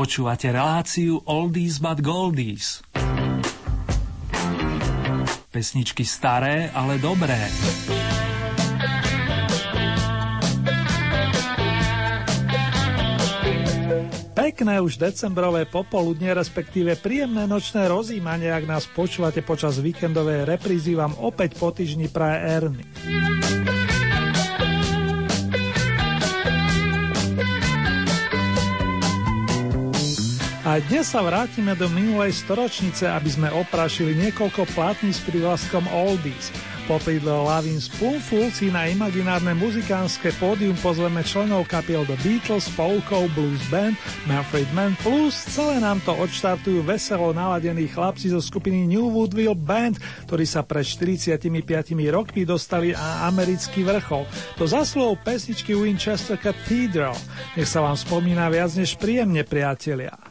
Počúvate reláciu Oldies but Goldies. Pesničky staré, ale dobré. Pekné už decembrové popoludne, respektíve príjemné nočné rozímanie, ak nás počúvate počas víkendovej reprízy, vám opäť po týždni praje Erny. A dnes sa vrátime do minulej storočnice, aby sme oprášili niekoľko platní s prívlaskom Oldies. Popri Loving Spoonful si na imaginárne muzikánske pódium pozveme členov kapiel The Beatles, Polkov, Blues Band, Manfred Mann plus celé nám to odštartujú veselo naladení chlapci zo skupiny New Woodville Band, ktorí sa pred 45 rokmi dostali na americký vrchol. To zaslúhou pesničky Winchester Cathedral. Nech sa vám spomína viac než príjemne, priatelia.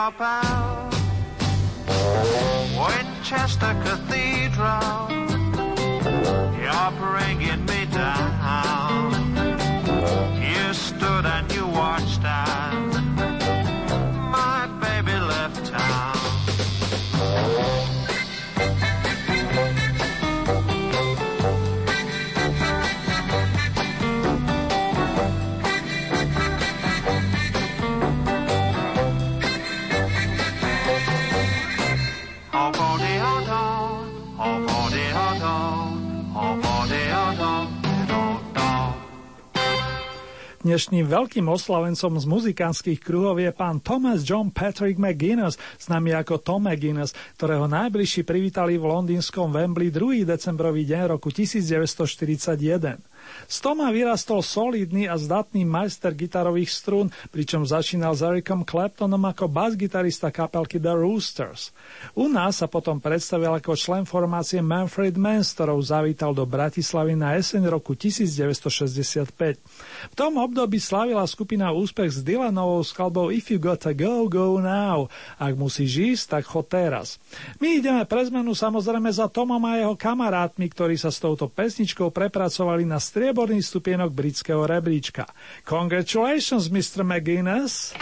your pal. Winchester Cathedral, you're bringing Dnešným veľkým oslavencom z muzikánskych kruhov je pán Thomas John Patrick McGuinness, známy ako Tom McGuinness, ktorého najbližší privítali v londýnskom Wembley 2. decembrový deň roku 1941. Z Toma vyrastol solidný a zdatný majster gitarových strún, pričom začínal s Ericom Claptonom ako bas-gitarista kapelky The Roosters. U nás sa potom predstavil ako člen formácie Manfred Mann, s ktorou zavítal do Bratislavy na jeseň roku 1965. V tom období slavila skupina úspech s Dylanovou skladbou If You Gotta Go, Go Now. Ak musíš ísť, tak chod teraz. My ideme pre zmenu samozrejme za Tomom a jeho kamarátmi, ktorí sa s touto pesničkou prepracovali na strieborný stupienok britského rebríčka. Congratulations, Mr. McGuinness!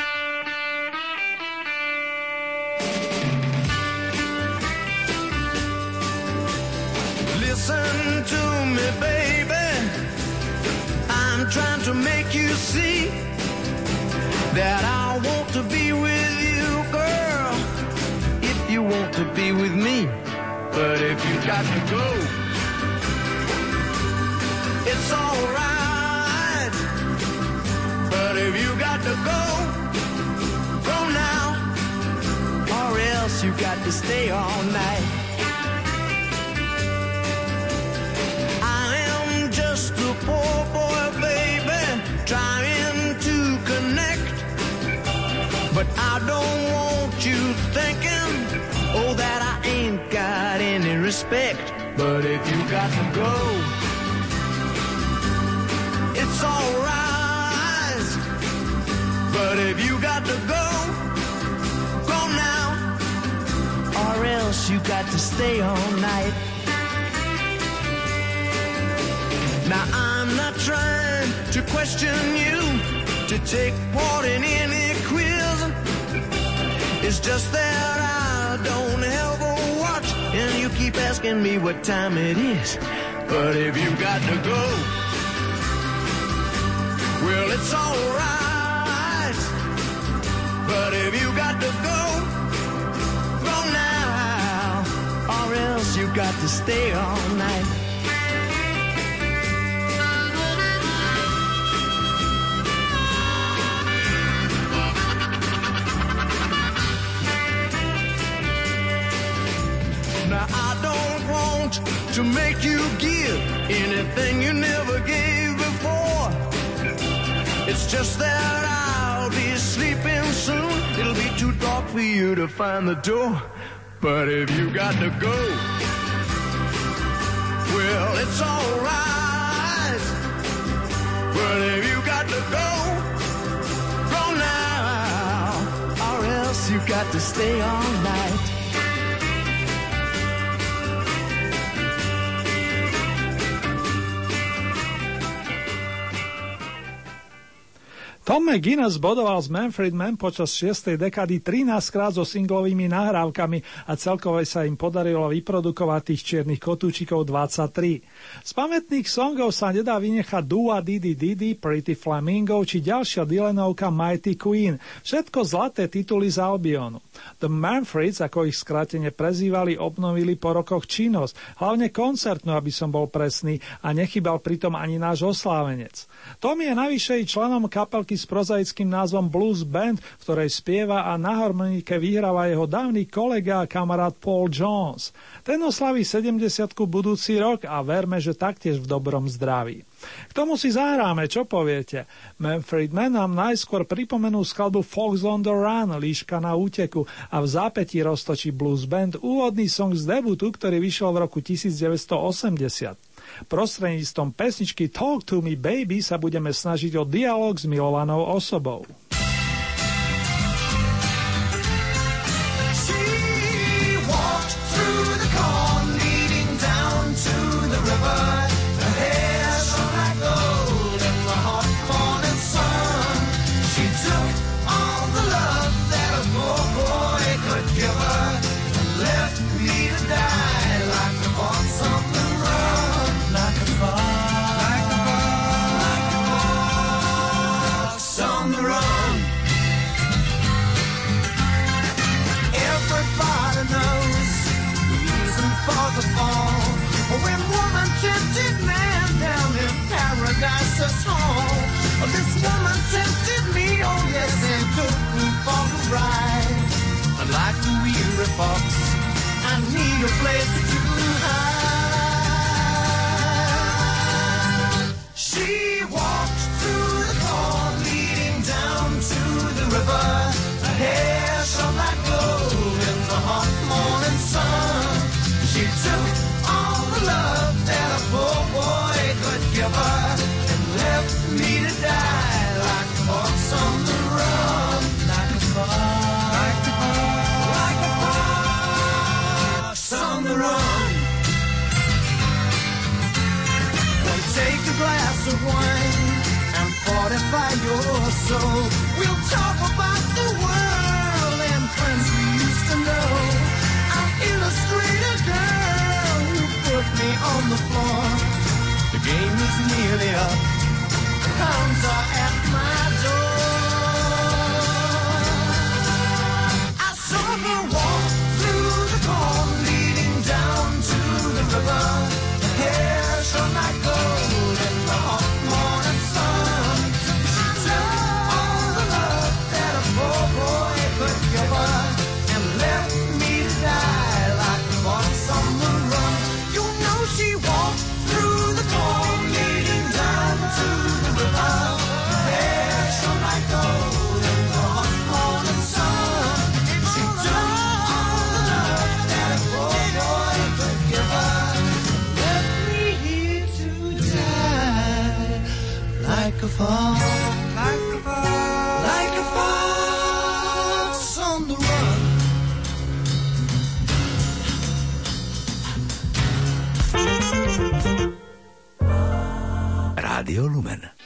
Listen to me, baby. I'm trying to make you see that I want to be with you, girl. If you want to be with me, but if you got to go. It's alright. But if you got to go, go now, or else you got to stay all night. I am just a poor boy, baby, trying to connect. But I don't want you thinking, oh, that I ain't got any respect. But if you got to go, it's alright. But if you got to go, go now. Or else you got to stay all night. Now I'm not trying to question you to take part in any quiz. It's just that I don't have a watch and you keep asking me what time it is. But if you got to go, well, it's alright. But if you got to go, go now. Or else you got to stay all night. Now I don't want to make you give anything you never gave just that I'll be sleeping soon. It'll be too dark for you to find the door. But if you got to go, well, it's alright. But if you got to go, go now. Or else you got to stay all night. Tom McGuinness bodoval z Manfred Mann počas 6. dekady 13 krát so singlovými nahrávkami a celkové sa im podarilo vyprodukovať tých čiernych kotúčikov 23. Z pamätných songov sa nedá vynechať Dua Didi Didi, Pretty Flamingo či ďalšia Dylanovka Mighty Queen, všetko zlaté tituly z Albionu. The Manfreds, ako ich skrátene prezývali, obnovili po rokoch činnosť, hlavne koncertnú, aby som bol presný, a nechybal pritom ani náš oslávenec. Tom je navyše členom kapelky s prozaickým názvom Blues Band, v ktorej spieva a na harmonike vyhráva jeho dávny kolega a kamarát Paul Jones. Ten oslaví 70 budúci rok a verme, že taktiež v dobrom zdraví. K tomu si zahráme, čo poviete? Manfred Mann nám najskôr pripomenú skladbu Fox on the Run, líška na úteku a v zápätí roztočí Blues Band úvodný song z debutu, ktorý vyšiel v roku 1980. Prostredníctvom pesničky Talk to me baby sa budeme snažiť o dialog s milovanou osobou. A place fortify your soul. We'll talk about the world and friends we used to know. I'll illustrate a girl who put me on the floor. The game is nearly up. The are at Like a fox. Radio Lumen.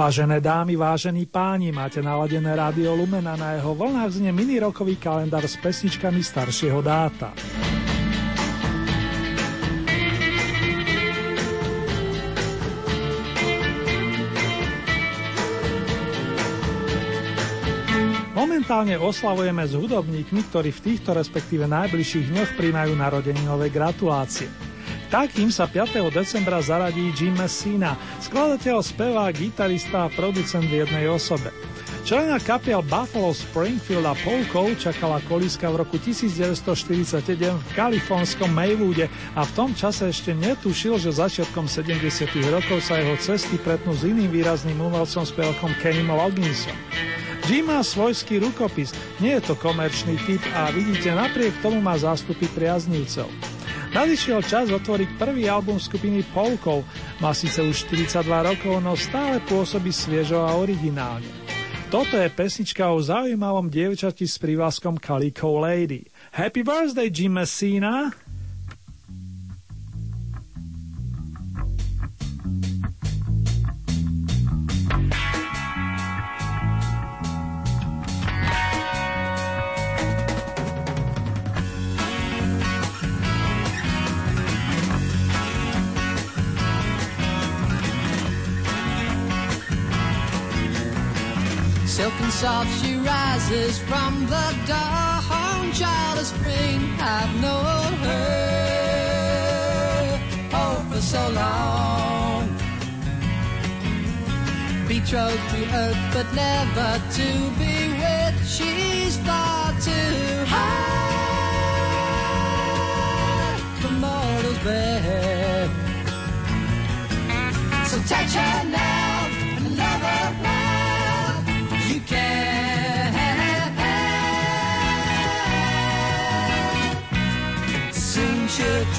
Vážené dámy, vážení páni, máte naladené rádio Lumena na jeho vlnách zne mini kalendár s pesničkami staršieho dáta. Momentálne oslavujeme s hudobníkmi, ktorí v týchto respektíve najbližších dňoch príjmajú narodeninové gratulácie. Takým sa 5. decembra zaradí Jim Messina, skladateľ, spevák, gitarista a producent v jednej osobe. Člena kapiel Buffalo Springfield a Polkov čakala koliska v roku 1947 v kalifornskom Maywoode a v tom čase ešte netušil, že začiatkom 70. rokov sa jeho cesty pretnú s iným výrazným umelcom spevakom Kenim Logginsom. Jim má svojský rukopis, nie je to komerčný typ a vidíte, napriek tomu má zástupy priaznívcov. Nadišiel čas otvoriť prvý album skupiny Polkov, má síce už 42 rokov, no stále pôsobí sviežo a originálne. Toto je pesnička o zaujímavom dievčati s prívlaskom Calico Lady. Happy birthday, Jim Messina! Soft she rises from the dawn. Child of spring, I've known her oh for so long. Betrothed to earth, but never to be with. She's far too high for mortal's bed. So touch her now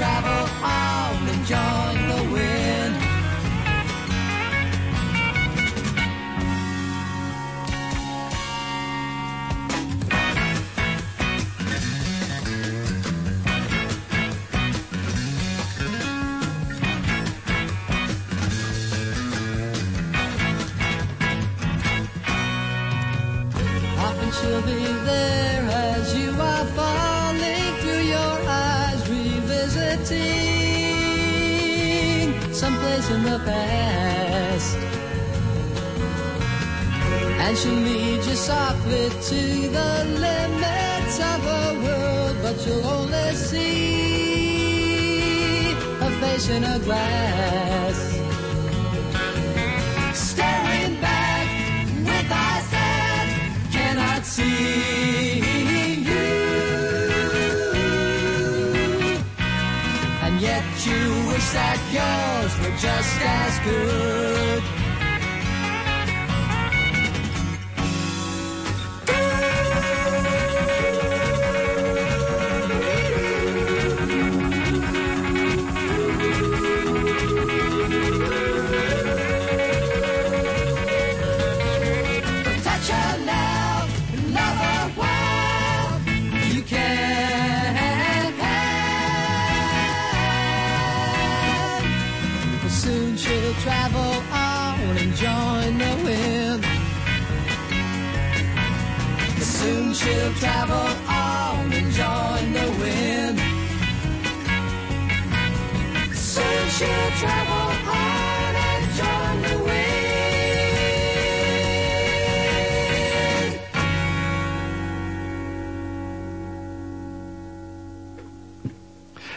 travel on to the limits of her world, but you'll only see her face in a glass. Staring back with eyes that cannot see you. And yet you wish that yours were just as good.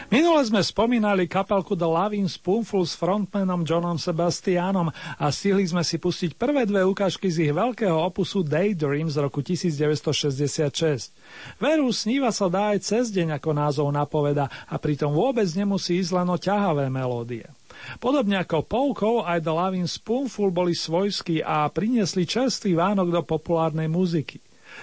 Minule sme spomínali kapelku The Loving Spoonful s frontmanom Johnom Sebastianom a stihli sme si pustiť prvé dve ukážky z ich veľkého opusu Daydream z roku 1966. Veru sníva sa dá aj cez deň, ako názov napoveda a pritom vôbec nemusí ísť len o ťahavé melódie. Podobne ako Poukov, aj The Loving Spoonful boli svojskí a priniesli čerstvý Vánok do populárnej muziky.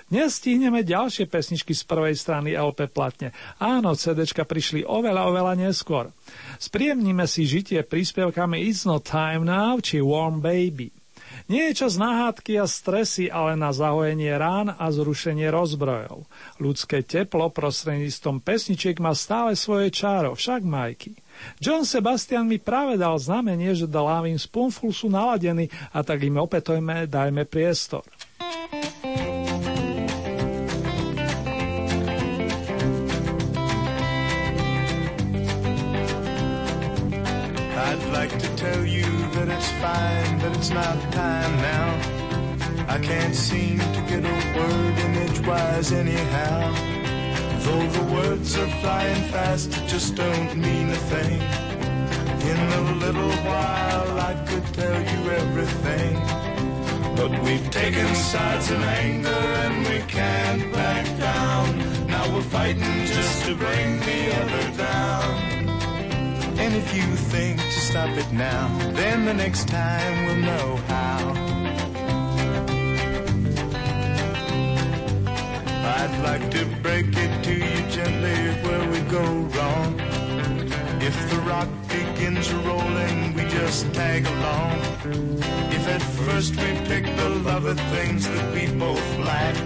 Dnes stihneme ďalšie pesničky z prvej strany LP platne. Áno, CDčka prišli oveľa, oveľa neskôr. Spríjemníme si žitie príspevkami It's Not Time Now či Warm Baby. Nie je čas na a stresy, ale na zahojenie rán a zrušenie rozbrojov. Ľudské teplo prostredníctvom pesničiek má stále svoje čáro, však Majky. John Sebastian mi práve dal znamenie, že The Loving Spoonful sú naladení a tak im opätojme dajme priestor. Tell you that it's fine, but it's not time now. I can't seem to get a word in edgewise anyhow. Though the words are flying fast, it just don't mean a thing. In a little while I could tell you everything. But we've taken sides in anger and we can't back down. Now we're fighting just to bring the other down. And if you think to stop it now, then the next time we'll know how. I'd like to break it to you gently where we go wrong. If the rock begins rolling, we just tag along. If at first we pick the love of things that we both lack,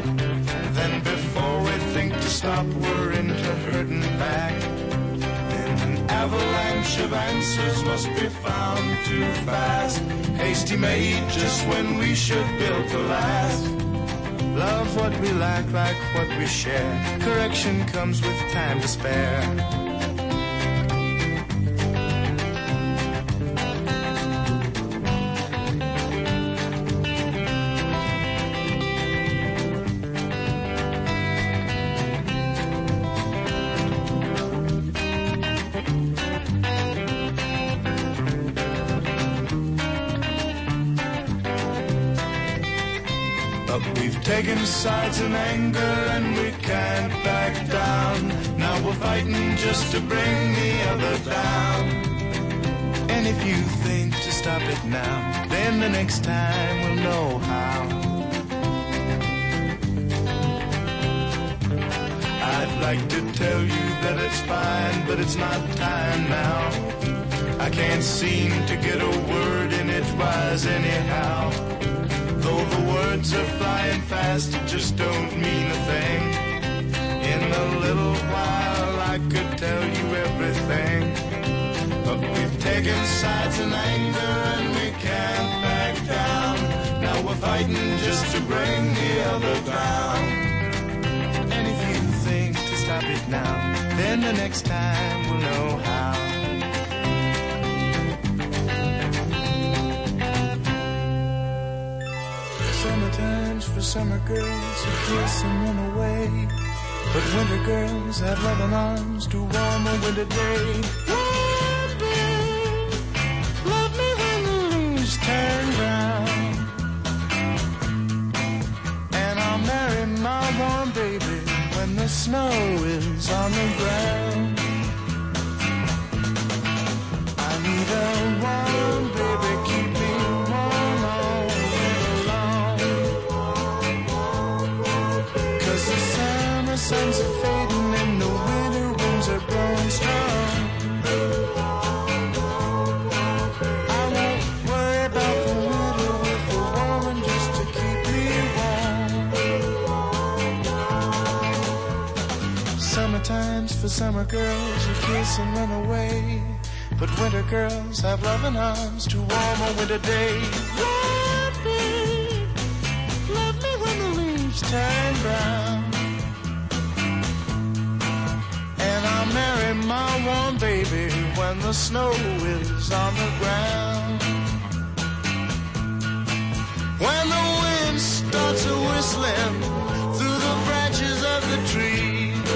then before we think to stop, we're into hurting back. Avalanche of answers must be found too fast. Hasty made just when we should build to last. Love what we lack, like what we share. Correction comes with time to spare. We've sides in anger and we can't back down. Now we're fighting just to bring the other down. And if you think to stop it now, then the next time we'll know how. I'd like to tell you that it's fine, but it's not time now. I can't seem to get a word in edgewise anyhow. Though the words are flying fast, it just don't mean a thing. In a little while, I could tell you everything. But we've taken sides in anger and we can't back down. Now we're fighting just to bring the other down. If you think to stop it now, then the next time we'll know how. Summertime's for summer girls who kiss and run away. But winter girls have loving arms to warm a winter day. Love me, love me when the leaves turn brown. And I'll marry my warm baby when the snow is on the ground. Suns are fading and the winter winds are blowing strong. I won't worry about the winter with the woman just to keep me warm. Summertime's for summer girls who kiss and run away. But winter girls have loving arms to warm a winter day. Love me, love me when the leaves turn brown. Marry my warm baby when the snow is on the ground. When the wind starts a whistling through the branches of the trees.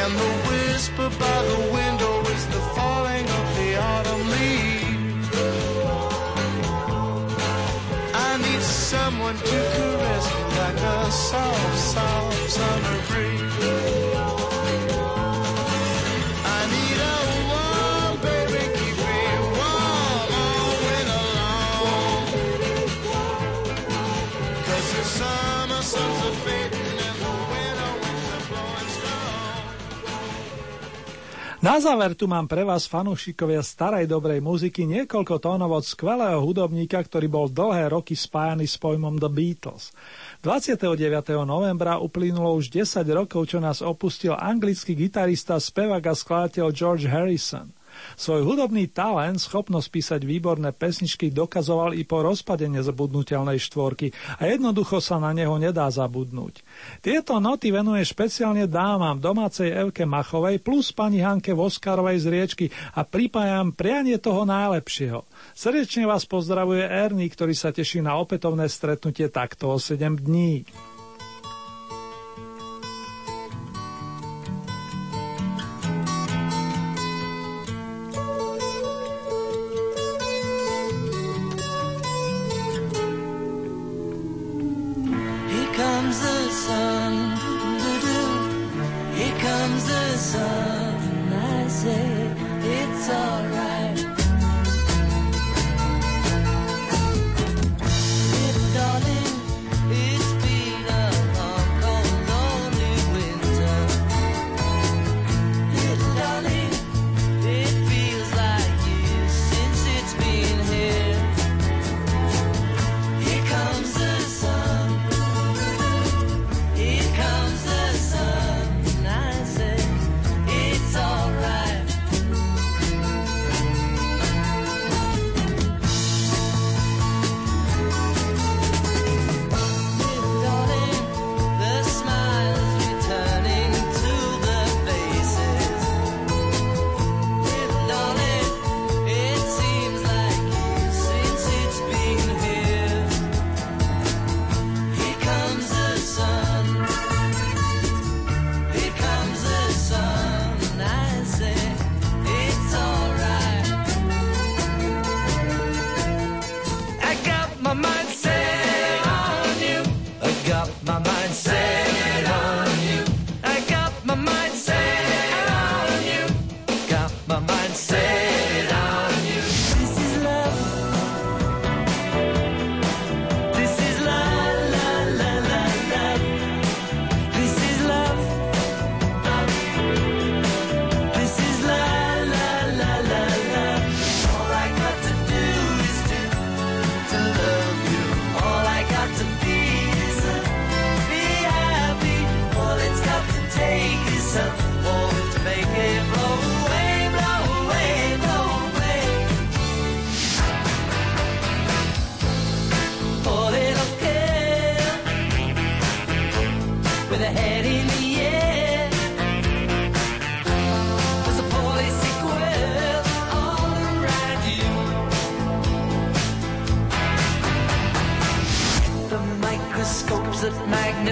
And the whisper by the window is the falling of the autumn leaves. I need someone to caress me like a soft, soft summer Na záver tu mám pre vás fanúšikovia starej dobrej muziky niekoľko tónov od skvelého hudobníka, ktorý bol dlhé roky spájany s pojmom The Beatles. 29. novembra uplynulo už 10 rokov, čo nás opustil anglický gitarista, spevák a skladateľ George Harrison. Svoj hudobný talent, schopnosť písať výborné pesničky dokazoval i po rozpade nezabudnutelnej štvorky a jednoducho sa na neho nedá zabudnúť. Tieto noty venuje špeciálne dámam domácej Evke Machovej plus pani Hanke Voskarovej z Riečky a pripájam prianie toho najlepšieho. Srdečne vás pozdravuje Ernie, ktorý sa teší na opätovné stretnutie takto o 7 dní. And I say.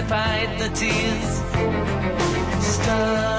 Magnified the tears. Started